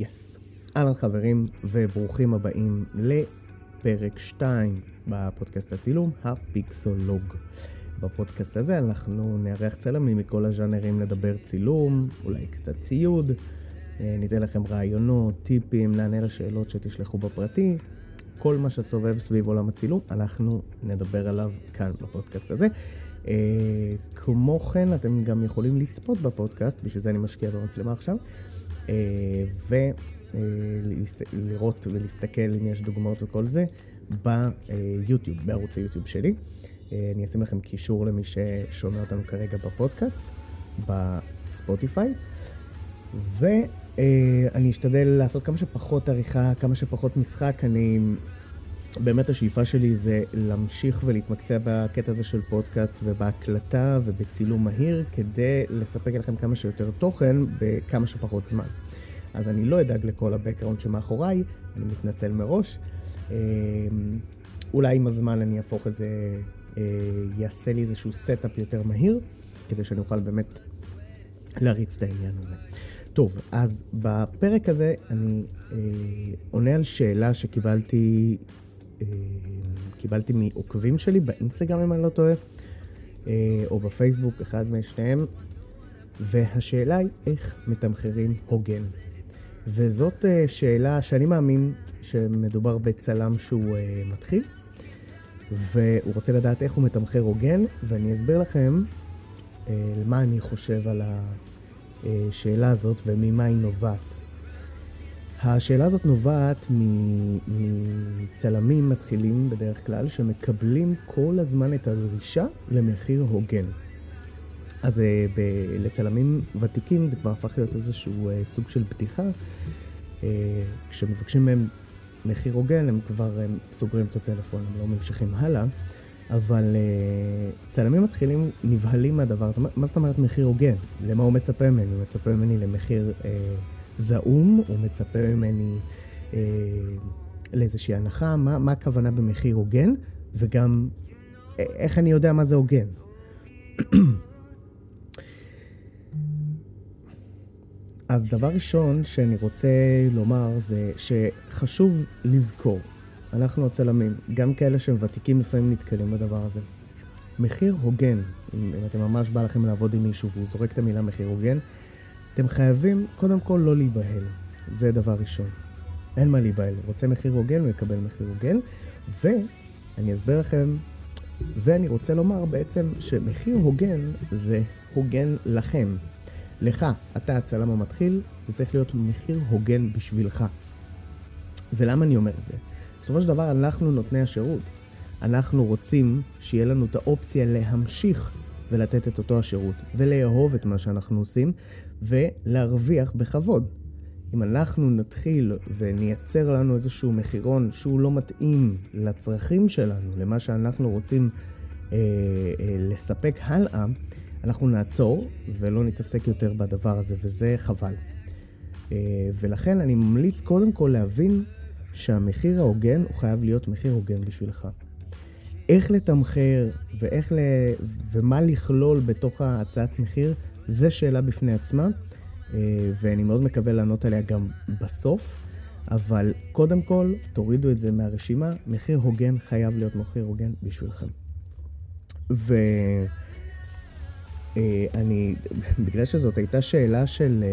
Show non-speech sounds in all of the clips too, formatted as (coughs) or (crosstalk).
יס. אהלן חברים, וברוכים הבאים לפרק 2 בפודקאסט הצילום, הפיקסולוג. בפודקאסט הזה אנחנו נארח צלמים מכל הז'אנרים לדבר צילום, אולי קצת ציוד, אה, ניתן לכם רעיונות, טיפים, נענה לשאלות שתשלחו בפרטי. כל מה שסובב סביב עולם הצילום, אנחנו נדבר עליו כאן בפודקאסט הזה. Uh, כמו כן, אתם גם יכולים לצפות בפודקאסט, בשביל זה אני משקיע במצלמה עכשיו, ולראות ולהסתכל אם יש דוגמאות וכל זה ביוטיוב, בערוץ היוטיוב שלי. Uh, אני אשים לכם קישור למי ששומע אותנו כרגע בפודקאסט, בספוטיפיי, ואני אשתדל לעשות כמה שפחות עריכה, כמה שפחות משחק. אני באמת השאיפה שלי זה להמשיך ולהתמקצע בקטע הזה של פודקאסט ובהקלטה ובצילום מהיר כדי לספק לכם כמה שיותר תוכן בכמה שפחות זמן. אז אני לא אדאג לכל ה background שמאחוריי, אני מתנצל מראש. אמ, אולי עם הזמן אני אהפוך את זה, אה, יעשה לי איזשהו setup יותר מהיר, כדי שאני אוכל באמת להריץ את העניין הזה. טוב, אז בפרק הזה אני אה, עונה על שאלה שקיבלתי קיבלתי מעוקבים שלי באינסטגרם, אם אני לא טועה, אה, או בפייסבוק, אחד משניהם, והשאלה היא איך מתמחרים הוגן. וזאת אה, שאלה שאני מאמין שמדובר בצלם שהוא מתחיל, והוא רוצה לדעת איך הוא מתמחר הוגן, ואני אסביר לכם מה אני חושב על השאלה הזאת וממה היא נובעת. השאלה הזאת נובעת מצלמים מתחילים בדרך כלל, שמקבלים כל הזמן את הדרישה למחיר הוגן. אז אה, ב- לצלמים ותיקים זה כבר הפך להיות איזשהו uh, סוג של פתיחה. Uh, כשמבקשים מהם מחיר הוגן, הם כבר הם סוגרים את הטלפון, הם לא ממשיכים הלאה. אבל צלמים מתחילים נבהלים מהדבר הזה. מה זאת אומרת מחיר הוגן? למה הוא מצפה ממני? הוא מצפה ממני למחיר... זעום, הוא מצפה ממני אה, לאיזושהי הנחה, מה, מה הכוונה במחיר הוגן, וגם אה, איך אני יודע מה זה הוגן. (clears throat) אז דבר ראשון שאני רוצה לומר זה שחשוב לזכור, אנחנו הצלמים, גם כאלה שהם ותיקים לפעמים נתקלים בדבר הזה. מחיר הוגן, אם אתם ממש בא לכם לעבוד עם מישהו והוא זורק את המילה מחיר הוגן, אתם חייבים קודם כל לא להיבהל. זה דבר ראשון. אין מה להיבהל. רוצה מחיר הוגן, הוא יקבל מחיר הוגן. ואני אסביר לכם, ואני רוצה לומר בעצם שמחיר הוגן זה הוגן לכם. לך, אתה הצלם המתחיל, זה צריך להיות מחיר הוגן בשבילך. ולמה אני אומר את זה? בסופו של דבר אנחנו נותני השירות. אנחנו רוצים שיהיה לנו את האופציה להמשיך ולתת את אותו השירות, ולאהוב את מה שאנחנו עושים, ולהרוויח בכבוד. אם אנחנו נתחיל ונייצר לנו איזשהו מחירון שהוא לא מתאים לצרכים שלנו, למה שאנחנו רוצים אה, אה, לספק הלאה, אנחנו נעצור ולא נתעסק יותר בדבר הזה, וזה חבל. אה, ולכן אני ממליץ קודם כל להבין שהמחיר ההוגן הוא חייב להיות מחיר הוגן בשבילך. איך לתמחר ואיך ל... ומה לכלול בתוך ההצעת מחיר, זה שאלה בפני עצמה, אה, ואני מאוד מקווה לענות עליה גם בסוף, אבל קודם כל, תורידו את זה מהרשימה, מחיר הוגן חייב להיות מחיר הוגן בשבילכם. ואני, אה, בגלל שזאת הייתה שאלה של...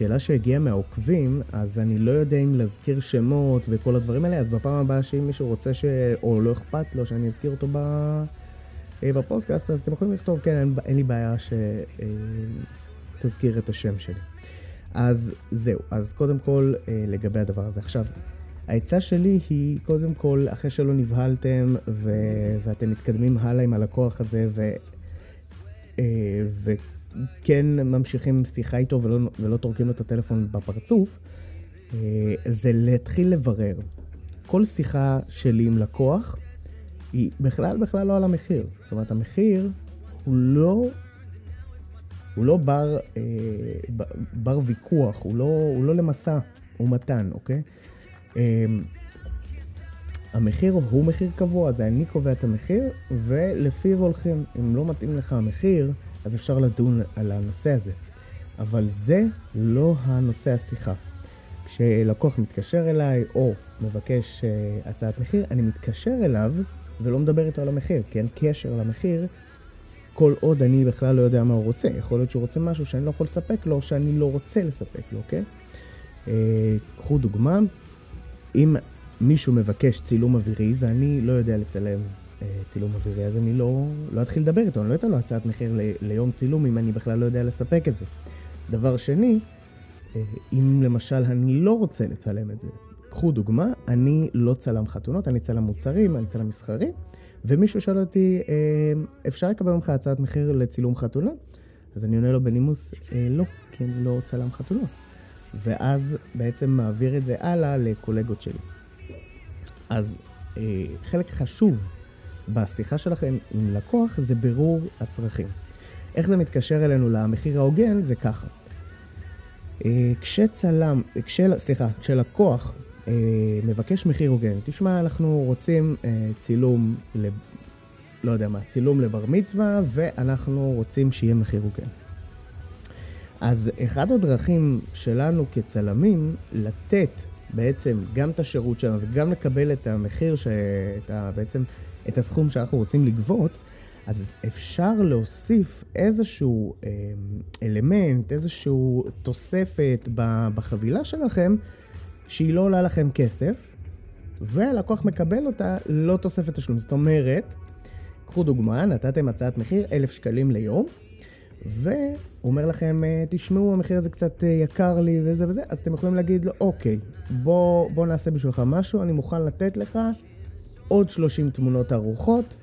שאלה שהגיעה מהעוקבים, אז אני לא יודע אם להזכיר שמות וכל הדברים האלה, אז בפעם הבאה שאם מישהו רוצה ש... או לא אכפת לו שאני אזכיר אותו ב... אה, בפודקאסט, אז אתם יכולים לכתוב, כן, אין, אין לי בעיה שתזכיר אה, את השם שלי. אז זהו, אז קודם כל אה, לגבי הדבר הזה. עכשיו, העצה שלי היא, קודם כל, אחרי שלא נבהלתם ו... ואתם מתקדמים הלאה עם הלקוח הזה, ו... ו... כן ממשיכים שיחה איתו ולא, ולא טורקים לו את הטלפון בפרצוף, אה, זה להתחיל לברר. כל שיחה שלי עם לקוח היא בכלל בכלל לא על המחיר. זאת אומרת, המחיר הוא לא, הוא לא בר, אה, בר ויכוח, הוא לא, הוא לא למשא ומתן, אוקיי? אה, המחיר הוא מחיר קבוע, זה אני קובע את המחיר, ולפיו הולכים. אם לא מתאים לך המחיר, אז אפשר לדון על הנושא הזה. אבל זה לא הנושא השיחה. כשלקוח מתקשר אליי או מבקש uh, הצעת מחיר, אני מתקשר אליו ולא מדבר איתו על המחיר, כי אין קשר למחיר כל עוד אני בכלל לא יודע מה הוא רוצה. יכול להיות שהוא רוצה משהו שאני לא יכול לספק לו, או שאני לא רוצה לספק לו, אוקיי? אה, קחו דוגמה, אם מישהו מבקש צילום אווירי ואני לא יודע לצלם אה, צילום אווירי, אז אני לא, לא אתחיל לדבר איתו, אני לא אתן לו הצעת מחיר ל, ליום צילום אם אני בכלל לא יודע לספק את זה. דבר שני, אה, אם למשל אני לא רוצה לצלם את זה, קחו דוגמה, אני לא צלם חתונות, אני צלם מוצרים, אני צלם מסחרי, ומישהו שואל אותי, אה, אפשר לקבל ממך הצעת מחיר לצילום חתונה? אז אני עונה לו בנימוס, אה, לא, כי אני לא צלם חתונות. ואז בעצם מעביר את זה הלאה לקולגות שלי. אז אה, חלק חשוב בשיחה שלכם עם לקוח זה ברור הצרכים. איך זה מתקשר אלינו למחיר ההוגן? זה ככה. כשצלם, כש, סליחה, כשלקוח אה, מבקש מחיר הוגן. תשמע, אנחנו רוצים אה, צילום, ל... לא יודע מה, צילום לבר מצווה, ואנחנו רוצים שיהיה מחיר הוגן. אז אחד הדרכים שלנו כצלמים, לתת בעצם גם את השירות שלנו וגם לקבל את המחיר, ש... את ה... בעצם את הסכום שאנחנו רוצים לגבות, אז אפשר להוסיף איזשהו אה, אלמנט, איזשהו תוספת בחבילה שלכם, שהיא לא עולה לכם כסף, והלקוח מקבל אותה לא תוספת תשלום. זאת אומרת, קחו דוגמה, נתתם הצעת מחיר 1,000 שקלים ליום, והוא אומר לכם, אה, תשמעו, המחיר הזה קצת אה, יקר לי וזה וזה, אז אתם יכולים להגיד לו, אוקיי, בוא, בוא נעשה בשבילך משהו, אני מוכן לתת לך עוד 30 תמונות ארוחות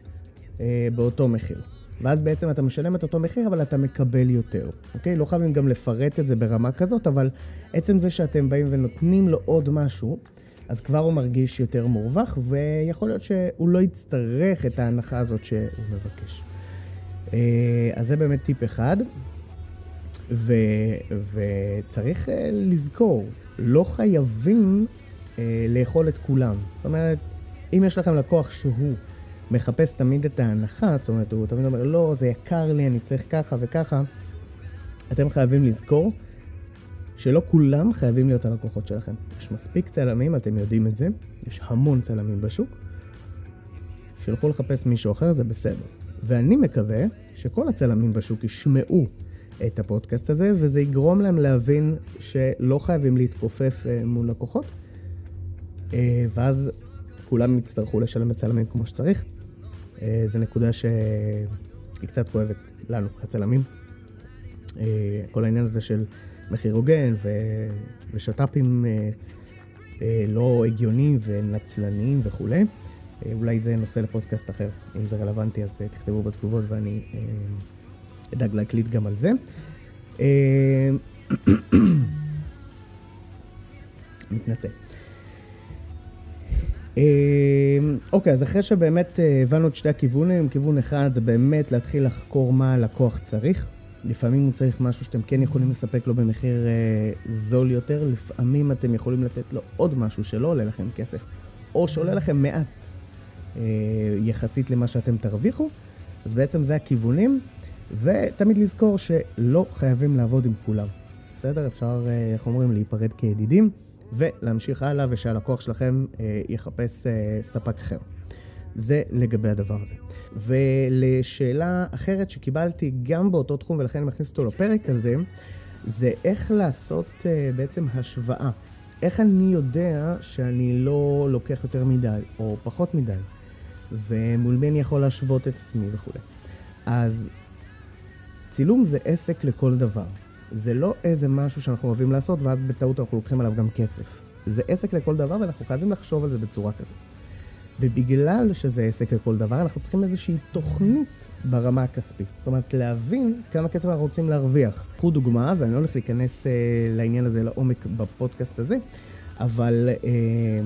אה, באותו מחיר. ואז בעצם אתה משלם את אותו מחיר, אבל אתה מקבל יותר, אוקיי? לא חייבים גם לפרט את זה ברמה כזאת, אבל עצם זה שאתם באים ונותנים לו עוד משהו, אז כבר הוא מרגיש יותר מורווח, ויכול להיות שהוא לא יצטרך את ההנחה הזאת שהוא מבקש. אה, אז זה באמת טיפ אחד, ו, וצריך אה, לזכור, לא חייבים אה, לאכול את כולם. זאת אומרת, אם יש לכם לקוח שהוא מחפש תמיד את ההנחה, זאת אומרת, הוא תמיד אומר, לא, זה יקר לי, אני צריך ככה וככה. אתם חייבים לזכור שלא כולם חייבים להיות הלקוחות שלכם. יש מספיק צלמים, אתם יודעים את זה, יש המון צלמים בשוק. שילכו לחפש מישהו אחר, זה בסדר. ואני מקווה שכל הצלמים בשוק ישמעו את הפודקאסט הזה, וזה יגרום להם להבין שלא חייבים להתכופף אה, מול לקוחות, אה, ואז כולם יצטרכו לשלם לצלמים כמו שצריך. אה, זו נקודה שהיא קצת כואבת לנו, הצלמים. אה, כל העניין הזה של מחיר הוגן ו... ושת"פים אה, לא הגיוניים ונצלניים וכולי. אולי זה נושא לפודקאסט אחר. אם זה רלוונטי, אז תכתבו בתגובות ואני אדאג להקליט גם על זה. (coughs) מתנצל. אמ, אוקיי, אז אחרי שבאמת אה, הבנו את שתי הכיוונים, כיוון אחד זה באמת להתחיל לחקור מה הלקוח צריך. לפעמים הוא צריך משהו שאתם כן יכולים לספק לו במחיר אה, זול יותר, לפעמים אתם יכולים לתת לו עוד משהו שלא עולה לכם כסף, או שעולה לכם מעט אה, יחסית למה שאתם תרוויחו, אז בעצם זה הכיוונים, ותמיד לזכור שלא חייבים לעבוד עם כולם. בסדר? אפשר, אה, איך אומרים, להיפרד כידידים. ולהמשיך הלאה ושהלקוח שלכם אה, יחפש אה, ספק אחר. זה לגבי הדבר הזה. ולשאלה אחרת שקיבלתי גם באותו תחום, ולכן אני מכניס אותו לפרק הזה, זה איך לעשות אה, בעצם השוואה. איך אני יודע שאני לא לוקח יותר מדי, או פחות מדי, ומול מי אני יכול להשוות את עצמי וכולי. אז צילום זה עסק לכל דבר. זה לא איזה משהו שאנחנו אוהבים לעשות, ואז בטעות אנחנו לוקחים עליו גם כסף. זה עסק לכל דבר, ואנחנו חייבים לחשוב על זה בצורה כזאת. ובגלל שזה עסק לכל דבר, אנחנו צריכים איזושהי תוכנית ברמה הכספית. זאת אומרת, להבין כמה כסף אנחנו רוצים להרוויח. קחו דוגמה, ואני לא הולך להיכנס אה, לעניין הזה לעומק בפודקאסט הזה, אבל אה,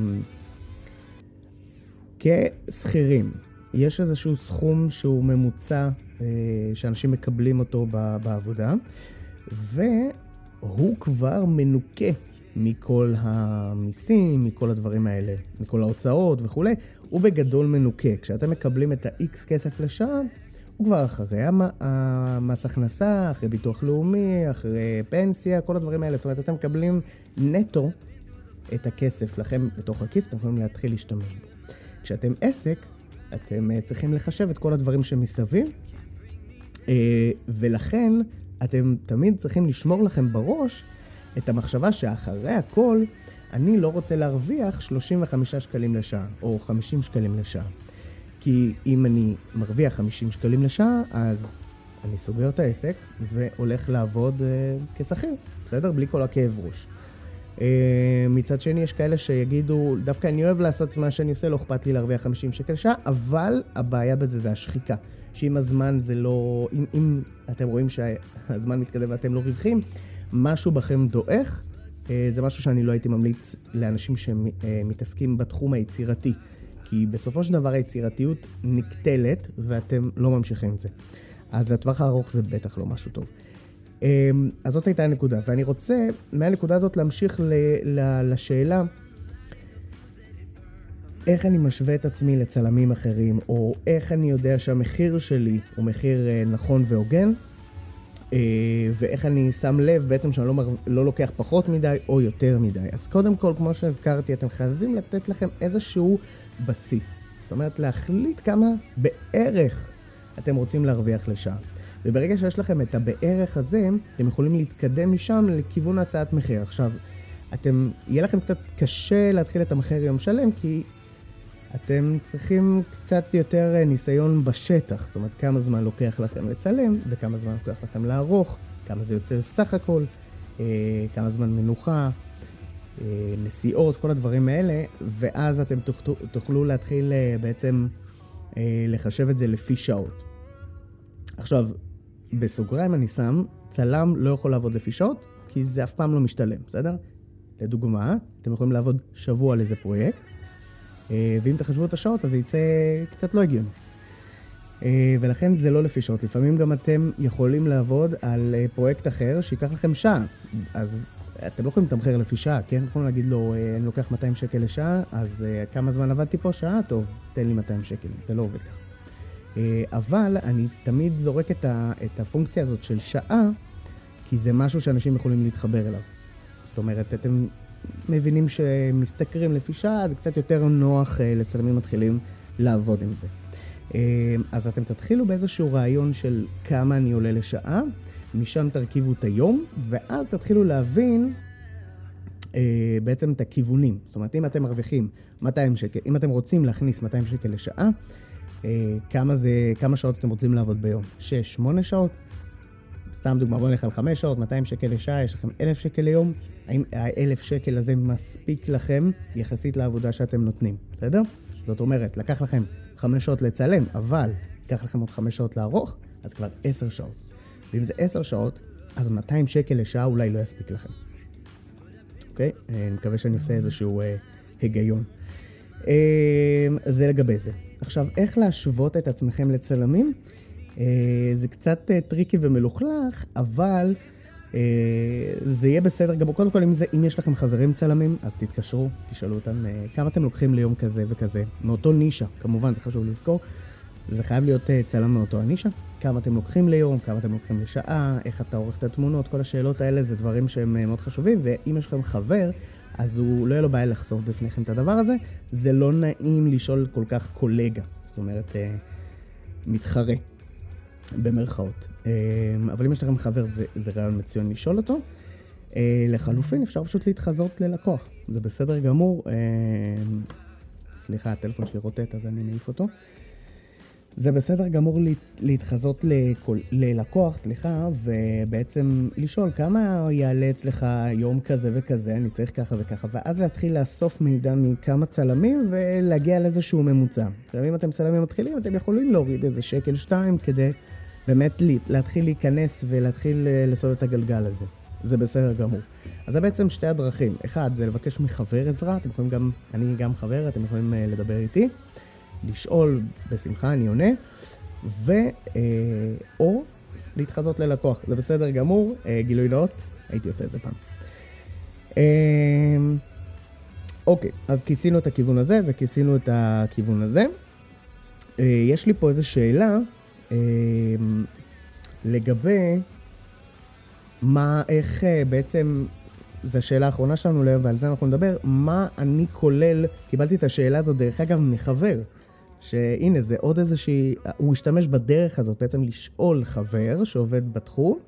כשכירים, יש איזשהו סכום שהוא ממוצע אה, שאנשים מקבלים אותו בעבודה. והוא כבר מנוקה מכל המיסים, מכל הדברים האלה, מכל ההוצאות וכולי, הוא בגדול מנוקה. כשאתם מקבלים את ה-X כסף לשעה, הוא כבר אחרי המס הכנסה, אחרי ביטוח לאומי, אחרי פנסיה, כל הדברים האלה. זאת אומרת, אתם מקבלים נטו את הכסף לכם בתוך הכיס, אתם יכולים להתחיל להשתמש בו. כשאתם עסק, אתם אה, צריכים לחשב את כל הדברים שמסביב, אה, ולכן אתם תמיד צריכים לשמור לכם בראש את המחשבה שאחרי הכל, אני לא רוצה להרוויח 35 שקלים לשעה, או 50 שקלים לשעה. כי אם אני מרוויח 50 שקלים לשעה, אז אני סוגר את העסק והולך לעבוד uh, כשכיר, בסדר? בלי כל הכאב ראש. Uh, מצד שני, יש כאלה שיגידו, דווקא אני אוהב לעשות מה שאני עושה, לא אכפת לי להרוויח 50 שקל לשעה, אבל הבעיה בזה זה השחיקה. שעם הזמן זה לא... אם, אם אתם רואים שהזמן מתקדם ואתם לא רווחים, משהו בכם דועך, אה, זה משהו שאני לא הייתי ממליץ לאנשים שמתעסקים בתחום היצירתי. כי בסופו של דבר היצירתיות נקטלת ואתם לא ממשיכים עם זה. אז לטווח הארוך זה בטח לא משהו טוב. אה, אז זאת הייתה הנקודה, ואני רוצה מהנקודה הזאת להמשיך ל- ל- לשאלה איך אני משווה את עצמי לצלמים אחרים, או איך אני יודע שהמחיר שלי הוא מחיר אה, נכון והוגן, אה, ואיך אני שם לב בעצם שאני לא, מר... לא לוקח פחות מדי או יותר מדי. אז קודם כל, כמו שהזכרתי, אתם חייבים לתת לכם איזשהו בסיס. זאת אומרת, להחליט כמה בערך אתם רוצים להרוויח לשעה. וברגע שיש לכם את הבערך הזה, אתם יכולים להתקדם משם לכיוון הצעת מחיר. עכשיו, אתם, יהיה לכם קצת קשה להתחיל את המחיר יום שלם, כי אתם צריכים קצת יותר אה, ניסיון בשטח, זאת אומרת כמה זמן לוקח לכם לצלם וכמה זמן לוקח לכם לערוך, כמה זה יוצא סך הכל, אה, כמה זמן מנוחה, אה, נסיעות, כל הדברים האלה, ואז אתם תוכלו, תוכלו להתחיל בעצם לחשב את זה לפי שעות. עכשיו, בסוגריים אני שם, צלם לא יכול לעבוד לפי שעות, כי זה אף פעם לא משתלם, בסדר? לדוגמה, אתם יכולים לעבוד שבוע על איזה פרויקט, ואם תחשבו את השעות, אז זה יצא קצת לא הגיוני. אה, ולכן זה לא לפי שעות. לפעמים גם אתם יכולים לעבוד על אה, פרויקט אחר שייקח לכם שעה. אז אתם לא יכולים לתמחר לפי שעה, כן? יכולים להגיד לו, אני לוקח 200 שקל לשעה, אז כמה זמן עבדתי פה? שעה? טוב, תן לי 200 שקל. זה לא עובד ככה. אבל אני תמיד זורק את, ה, את הפונקציה הזאת של שעה, כי זה משהו שאנשים יכולים להתחבר אליו. זאת אומרת, אתם מבינים שמשתכרים לפי שעה, זה קצת יותר נוח אה, לצלמים מתחילים לעבוד עם זה. אה, אז אתם תתחילו באיזשהו רעיון של כמה אני עולה לשעה, משם תרכיבו את היום, ואז תתחילו להבין אה, בעצם את הכיוונים. זאת אומרת, אם אתם מרוויחים 200 שקל, אם אתם רוצים להכניס 200 שקל לשעה, כמה, זה, כמה שעות אתם רוצים לעבוד ביום? 6-8 שעות? סתם דוגמא, בוא נלך על 5 שעות, 200 שקל לשעה, יש לכם 1,000 שקל ליום, האם ה-1,000 שקל הזה מספיק לכם יחסית לעבודה שאתם נותנים, בסדר? זאת אומרת, לקח לכם 5 שעות לצלם, אבל ייקח לכם עוד 5 שעות לערוך, אז כבר 10 שעות. ואם זה 10 שעות, אז 200 שקל לשעה אולי לא יספיק לכם. אוקיי? אני מקווה שאני עושה איזשהו אה, היגיון. אה, זה לגבי זה. עכשיו, איך להשוות את עצמכם לצלמים? אה, זה קצת אה, tricky ומלוכלך, אבל אה, זה יהיה בסדר גמור. קודם כל, אם, זה, אם יש לכם חברים צלמים, אז תתקשרו, תשאלו אותם כמה אתם לוקחים ליום כזה וכזה, מאותו נישה, כמובן, זה חשוב לזכור. זה חייב להיות צלם מאותו הנישה. כמה אתם לוקחים ליום, כמה אתם לוקחים לשעה, איך אתה עורך את התמונות, כל השאלות האלה זה דברים שהם מאוד חשובים, ואם יש לכם חבר, אז הוא לא יהיה לו בעיה לחשוף בפניכם את הדבר הזה. זה לא נעים לשאול כל כך קולגה, זאת אומרת, מתחרה. במרכאות. אמ, אבל אם יש לכם חבר, זה, זה רעיון מצוין לשאול אותו. אה, לחלופין, אפשר פשוט להתחזות ללקוח. זה בסדר גמור. אמ, סליחה, הטלפון שלי רוטט, אז אני מעיף אותו. זה בסדר גמור להתחזות לכל, ללקוח, סליחה, ובעצם לשאול כמה יעלה אצלך יום כזה וכזה, אני צריך ככה וככה, ואז להתחיל לאסוף מידע מכמה צלמים ולהגיע לאיזשהו ממוצע. עכשיו, אם אתם צלמים מתחילים, אתם יכולים להוריד איזה שקל שתיים כדי באמת להתחיל להיכנס ולהתחיל אה, לסובב את הגלגל הזה. זה בסדר גמור. אז זה בעצם שתי הדרכים. אחד, זה לבקש מחבר עזרה, אתם יכולים גם, אני גם חבר, אתם יכולים אה, לדבר איתי, לשאול, בשמחה אני עונה, ו... אה, או להתחזות ללקוח. זה בסדר גמור, גילוי נאות, הייתי עושה את זה פעם. אוקיי, אז כיסינו את הכיוון הזה וכיסינו את הכיוון הזה. יש לי פה איזו שאלה לגבי מה, איך בעצם, זו השאלה האחרונה שלנו ועל זה אנחנו נדבר, מה אני כולל, קיבלתי את השאלה הזאת דרך אגב מחבר, שהנה זה עוד איזושהי, הוא השתמש בדרך הזאת בעצם לשאול חבר שעובד בתחום,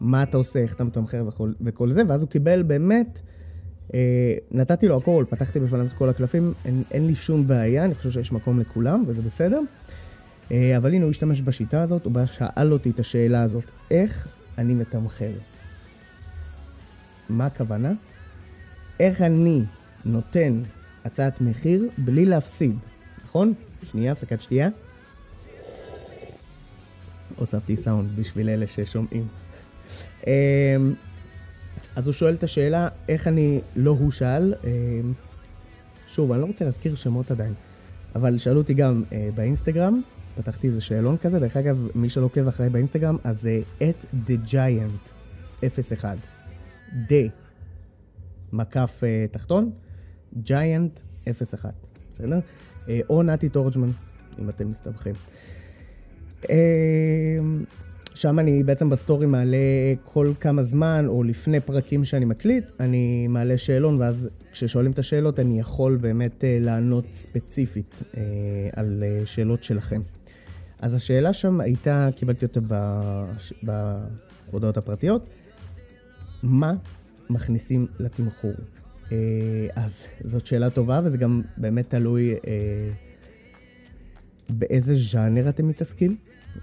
מה אתה עושה, איך אתה מתמחר וכל, וכל זה, ואז הוא קיבל באמת, אה, נתתי לו הכל, פתחתי בפניו את כל הקלפים, אין, אין לי שום בעיה, אני חושב שיש מקום לכולם וזה בסדר. אה, אבל הנה, הוא השתמש בשיטה הזאת, הוא שאל אותי את השאלה הזאת, איך אני מתמחר? מה הכוונה? איך אני נותן הצעת מחיר בלי להפסיד, נכון? שנייה, הפסקת שתייה. הוספתי סאונד בשביל אלה ששומעים. אמ, אז הוא שואל את השאלה, איך אני, לא הוא שאל, אמ, שוב, אני לא רוצה להזכיר שמות עדיין, אבל שאלו אותי גם אה, באינסטגרם, פתחתי איזה שאלון כזה, דרך אגב, מי שלא עוקב אחריי באינסטגרם, אז זה The Giant 01. The, מקף uh, תחתון, Giant 01, בסדר? Uh, או נתי טורג'מן, אם אתם מסתבכים. Uh, שם אני בעצם בסטורי מעלה כל כמה זמן, או לפני פרקים שאני מקליט, אני מעלה שאלון, ואז כששואלים את השאלות אני יכול באמת uh, לענות ספציפית uh, על uh, שאלות שלכם. אז השאלה שם הייתה, קיבלתי אותה בהודעות הפרטיות, מה מכניסים לתמחור? Uh, אז זאת שאלה טובה, וזה גם באמת תלוי uh, באיזה ז'אנר אתם מתעסקים.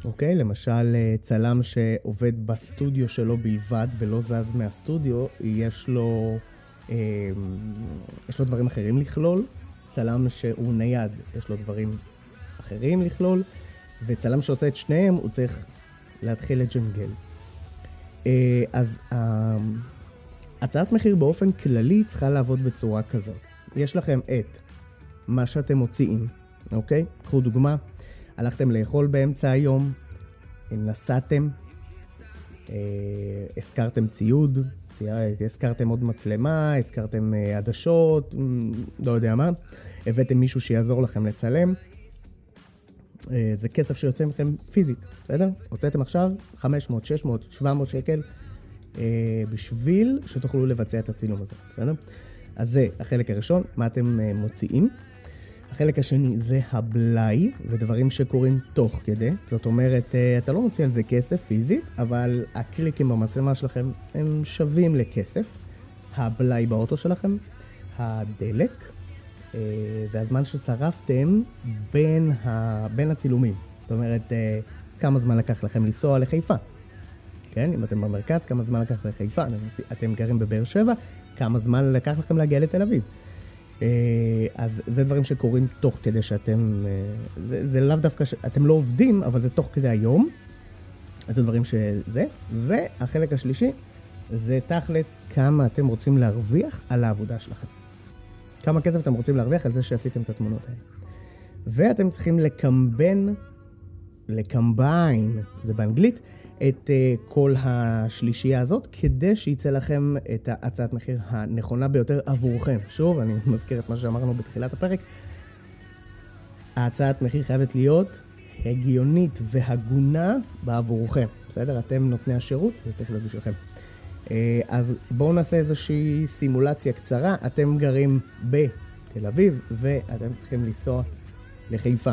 אוקיי? למשל, אה, צלם שעובד בסטודיו שלו בלבד ולא זז מהסטודיו, יש לו, אה, יש לו דברים אחרים לכלול. צלם שהוא נייד, יש לו דברים אחרים לכלול. וצלם שעושה את שניהם, הוא צריך להתחיל לג'נגל. אה, אז אה, הצעת מחיר באופן כללי צריכה לעבוד בצורה כזאת. יש לכם את מה שאתם מוציאים, אוקיי? קחו דוגמה, הלכתם לאכול באמצע היום, נסעתם, אה, הזכרתם ציוד, הזכרתם עוד מצלמה, הזכרתם אה, עדשות, לא יודע מה, הבאתם מישהו שיעזור לכם לצלם. אה, זה כסף שיוצא מכם פיזית, בסדר? הוצאתם עכשיו 500, 600, 700 שקל אה, בשביל שתוכלו לבצע את הצילום הזה, בסדר? אז זה החלק הראשון, מה אתם אה, מוציאים. החלק השני זה הבלאי, ודברים שקורים תוך כדי. זאת אומרת, אתה לא מוציא על זה כסף פיזית, אבל הקליקים במצלמה שלכם הם שווים לכסף. הבלאי באוטו שלכם, הדלק, והזמן ששרפתם בין, ה... בין הצילומים. זאת אומרת, אה, כמה זמן לקח לכם לנסוע לחיפה. כן, אם אתם במרכז, כמה זמן לקח לחיפה. אתם גרים בבאר שבע, כמה זמן לקח לכם להגיע לתל אביב. אה, אז זה דברים שקורים תוך כדי שאתם, זה, זה לאו דווקא, ש... אתם לא עובדים, אבל זה תוך כדי היום. אז זה דברים שזה. והחלק השלישי, זה תכלס כמה אתם רוצים להרוויח על העבודה שלכם. כמה כסף אתם רוצים להרוויח על זה שעשיתם את התמונות האלה. ואתם צריכים לקמבן, לקמביין, זה באנגלית, את uh, כל השלישייה הזאת, כדי שיצא לכם את ההצעת מחיר הנכונה ביותר עבורכם. שוב, אני מזכיר את מה שאמרנו בתחילת הפרק, ההצעת מחיר חייבת להיות הגיונית והגונה בעבורכם, בסדר? אתם נותני השירות, זה צריך להיות בשבילכם. אה, אז בואו נעשה איזושהי סימולציה קצרה. אתם גרים בתל אביב ואתם צריכים לנסוע לחיפה.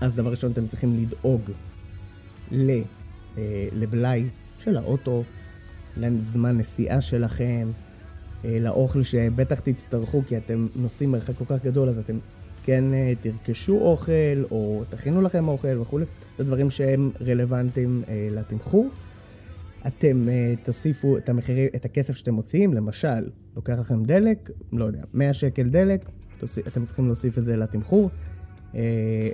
אז דבר ראשון, אתם צריכים לדאוג אה, לבלאי של האוטו, לזמן נסיעה שלכם, אה, לאוכל שבטח תצטרכו כי אתם נוסעים מרחק כל כך גדול, אז אתם כן תרכשו אוכל או תכינו לכם אוכל וכולי. זה דברים שהם רלוונטיים לתמחור. אתם uh, תוסיפו את, המחירי, את הכסף שאתם מוציאים, למשל, לוקח לכם דלק, לא יודע, 100 שקל דלק, תוסיף, אתם צריכים להוסיף את זה לתמחור. Uh,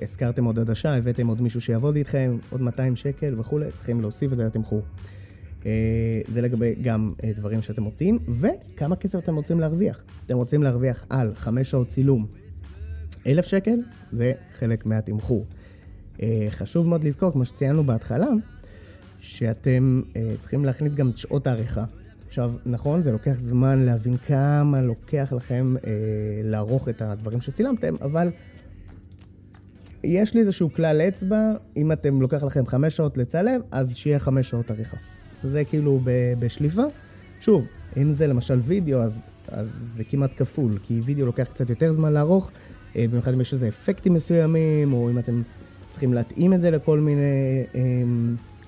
הזכרתם עוד עדשה, הבאתם עוד מישהו שיעבוד איתכם, עוד 200 שקל וכולי, צריכים להוסיף את זה לתמחור. Uh, זה לגבי גם uh, דברים שאתם מוציאים, וכמה כסף אתם רוצים להרוויח. אתם רוצים להרוויח על 5 שעות צילום 1,000 שקל, זה חלק מהתמחור. Uh, חשוב מאוד לזכור, כמו שציינו בהתחלה, שאתם uh, צריכים להכניס גם את שעות העריכה. עכשיו, נכון, זה לוקח זמן להבין כמה לוקח לכם uh, לערוך את הדברים שצילמתם, אבל יש לי איזשהו כלל אצבע, אם אתם לוקח לכם חמש שעות לצלם, אז שיהיה חמש שעות עריכה. זה כאילו ב- בשליפה. שוב, אם זה למשל וידאו, אז, אז זה כמעט כפול, כי וידאו לוקח קצת יותר זמן לערוך, אה, במיוחד אם יש איזה אפקטים מסוימים, או אם אתם צריכים להתאים את זה לכל מיני אה,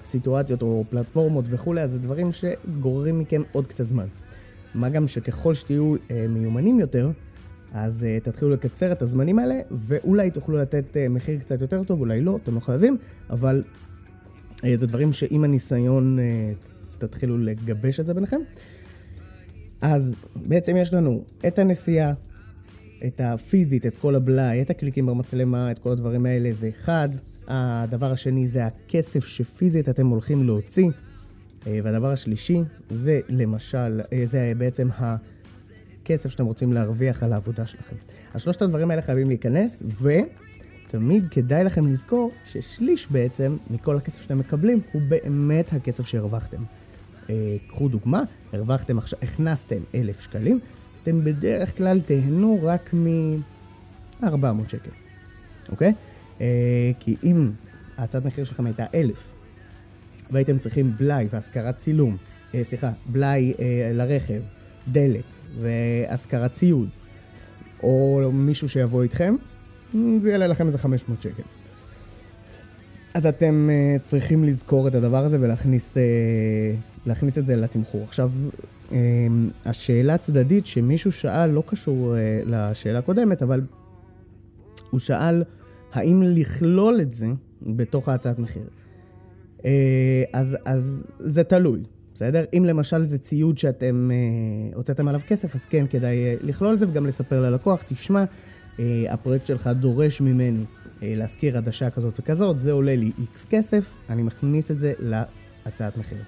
סיטואציות או פלטפורמות וכולי, אז זה דברים שגוררים מכם עוד קצת זמן. מה גם שככל שתהיו אה, מיומנים יותר, אז uh, תתחילו לקצר את הזמנים האלה, ואולי תוכלו לתת uh, מחיר קצת יותר טוב, אולי לא, אתם לא חייבים, אבל uh, זה דברים שעם הניסיון uh, תתחילו לגבש את זה ביניכם. אז בעצם יש לנו את הנסיעה, את הפיזית, את כל הבלאי, את הקליקים במצלמה, את כל הדברים האלה, זה אחד. הדבר השני זה הכסף שפיזית אתם הולכים להוציא. והדבר השלישי זה למשל, זה בעצם. הכסף שאתם רוצים להרוויח על העבודה שלכם. אז שלושת הדברים האלה חייבים להיכנס, ותמיד כדאי לכם לזכור ששליש בעצם מכל הכסף שאתם מקבלים הוא באמת הכסף שהרווחתם. אה, קחו דוגמה, הרווחתם עכשיו, הכנסתם אלף שקלים, אתם בדרך כלל תהנו רק מ-400 שקל, אוקיי? אה, כי אם ההצעת מחיר שלכם הייתה אלף, והייתם צריכים בלאי והשכרת צילום, אה, סליחה, בלאי אה, לרכב, דלק, והשכרת ציוד, או מישהו שיבוא איתכם, זה יעלה לכם איזה 500 שקל. אז אתם uh, צריכים לזכור את הדבר הזה ולהכניס להכניס את זה לתמחור. עכשיו, השאלה הצדדית שמישהו שאל, לא קשור לשאלה הקודמת, אבל הוא שאל האם לכלול את זה בתוך ההצעת מחיר. Uh, אז, אז זה תלוי. בסדר? אם למשל זה ציוד שאתם אה, הוצאתם עליו כסף, אז כן, כדאי אה, לכלול את זה וגם לספר ללקוח, תשמע, אה, הפרויקט שלך דורש ממני אה, להשכיר עדשה כזאת וכזאת, זה עולה לי איקס כסף, אני מכניס את זה להצעת מחיר.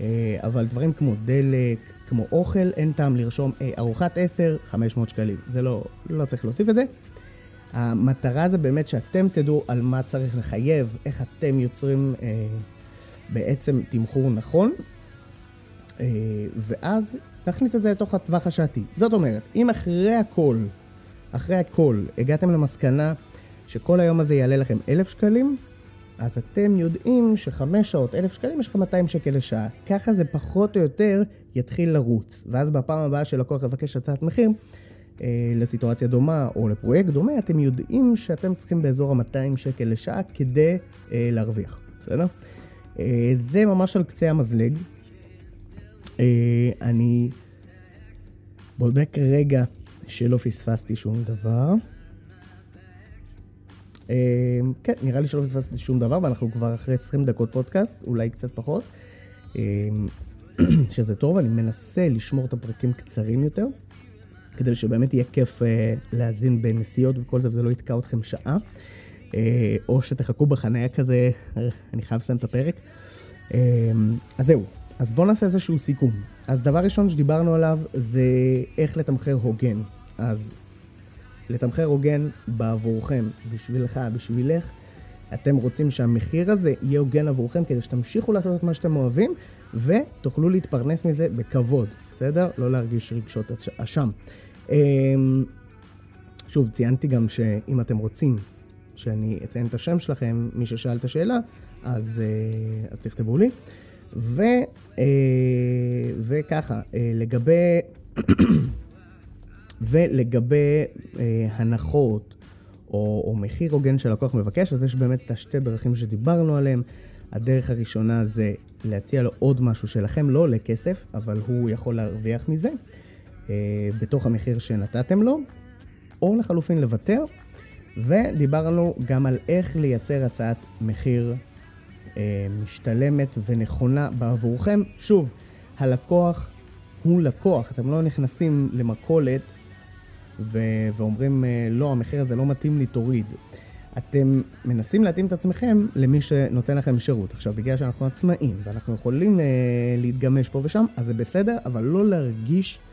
אה, אבל דברים כמו דלק, כמו אוכל, אין טעם לרשום אה, ארוחת 10, 500 שקלים. זה לא, לא צריך להוסיף את זה. המטרה זה באמת שאתם תדעו על מה צריך לחייב, איך אתם יוצרים אה, בעצם תמחור נכון, אה, ואז להכניס את זה לתוך הטווח השעתי. זאת אומרת, אם אחרי הכל, אחרי הכל, הגעתם למסקנה שכל היום הזה יעלה לכם אלף שקלים, אז אתם יודעים שחמש שעות, אלף שקלים, יש לכם 200 שקל לשעה. ככה זה פחות או יותר יתחיל לרוץ. ואז בפעם הבאה שלקוח יבקש הצעת מחיר, לסיטואציה דומה או לפרויקט דומה, אתם יודעים שאתם צריכים באזור ה-200 שקל לשעה כדי אה, להרוויח, בסדר? אה, זה ממש על קצה המזלג. אה, אני בודק רגע שלא פספסתי שום דבר. אה, כן, נראה לי שלא פספסתי שום דבר, ואנחנו כבר אחרי 20 דקות פודקאסט, אולי קצת פחות. אה, (clears throat) שזה טוב, אני מנסה לשמור את הפרקים קצרים יותר, כדי שבאמת יהיה כיף להאזין בנסיעות וכל זה, וזה לא יתקע אתכם שעה. או שתחכו בחניה כזה, אני חייב לסיים את הפרק. אז זהו, אז בואו נעשה איזשהו סיכום. אז דבר ראשון שדיברנו עליו זה איך לתמחר הוגן. אז לתמחר הוגן בעבורכם, בשבילך, בשבילך, אתם רוצים שהמחיר הזה יהיה הוגן עבורכם כדי שתמשיכו לעשות את מה שאתם אוהבים ותוכלו להתפרנס מזה בכבוד, בסדר? לא להרגיש רגשות אשם. אמ, שוב, ציינתי גם שאם אתם רוצים שאני אציין את השם שלכם, מי ששאל את השאלה, אז, אה, אז תכתבו לי. ו, אה, וככה, אה, לגבי, (coughs) ולגבי הנחות או, או מחיר הוגן שלקוח מבקש, אז יש באמת את השתי דרכים שדיברנו עליהם. הדרך הראשונה זה להציע לו עוד משהו שלכם לא עולה כסף, אבל הוא יכול להרוויח מזה בתוך המחיר שנתתם לו, או לחלופין לוותר. ודיברנו גם על איך לייצר הצעת מחיר אה, משתלמת ונכונה בעבורכם. שוב, הלקוח הוא לקוח, אתם לא נכנסים למכולת ו- ואומרים, אה, לא, המחיר הזה לא מתאים לי, תוריד. אתם מנסים להתאים את עצמכם למי שנותן לכם שירות. עכשיו, בגלל שאנחנו עצמאים ואנחנו יכולים אה, להתגמש פה ושם, אז זה בסדר, אבל לא להרגיש אה,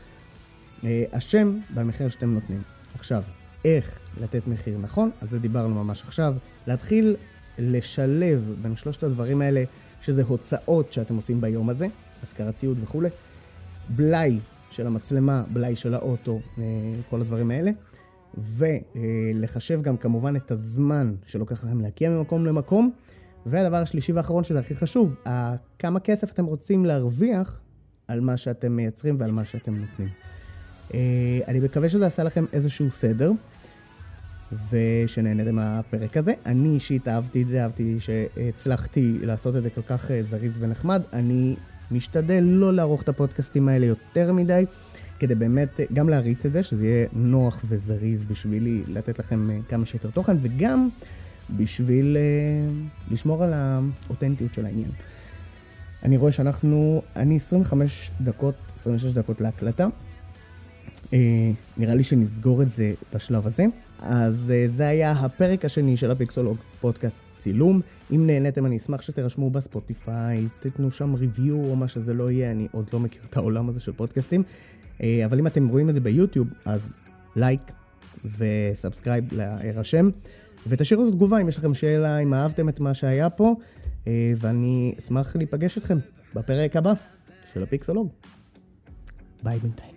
אשם במחיר שאתם נותנים. עכשיו, איך לתת מחיר נכון, על זה דיברנו ממש עכשיו. להתחיל לשלב בין שלושת הדברים האלה, שזה הוצאות שאתם עושים ביום הזה, השכרת ציוד וכולי, בלאי של המצלמה, בלאי של האוטו, אה, כל הדברים האלה, ולחשב גם כמובן את הזמן שלוקח לכם להגיע ממקום למקום. והדבר השלישי והאחרון, שזה הכי חשוב, כמה כסף אתם רוצים להרוויח על מה שאתם מייצרים ועל מה שאתם נותנים. אה, אני מקווה שזה עשה לכם איזשהו סדר, ושנהנתם מהפרק הזה. אני אישית אהבתי את זה, אהבתי שהצלחתי לעשות את זה כל כך אה, זריז ונחמד. אני משתדל לא לערוך את הפודקאסטים האלה יותר מדי, כדי באמת גם להריץ את זה, שזה יהיה נוח וזריז בשבילי לתת לכם אה, כמה שיותר תוכן, וגם בשביל uh, לשמור על האותנטיות של העניין. אני רואה שאנחנו, אני 25 דקות, 26 דקות להקלטה. Uh, נראה לי שנסגור את זה בשלב הזה. אז uh, זה היה הפרק השני של הפיקסולוג פודקאסט צילום. אם נהניתם אני אשמח שתירשמו בספוטיפיי, תתנו שם ריוויו או מה שזה לא יהיה, אני עוד לא מכיר את העולם הזה של פודקאסטים. Uh, אבל אם אתם רואים את זה ביוטיוב, אז לייק ו subscribe להירשם. ותשאירו את התגובה אם יש לכם שאלה, אם אהבתם את מה שהיה פה, אה, ואני אשמח להיפגש איתכם בפרק הבא של הפיקסולוג. ביי בינתיים.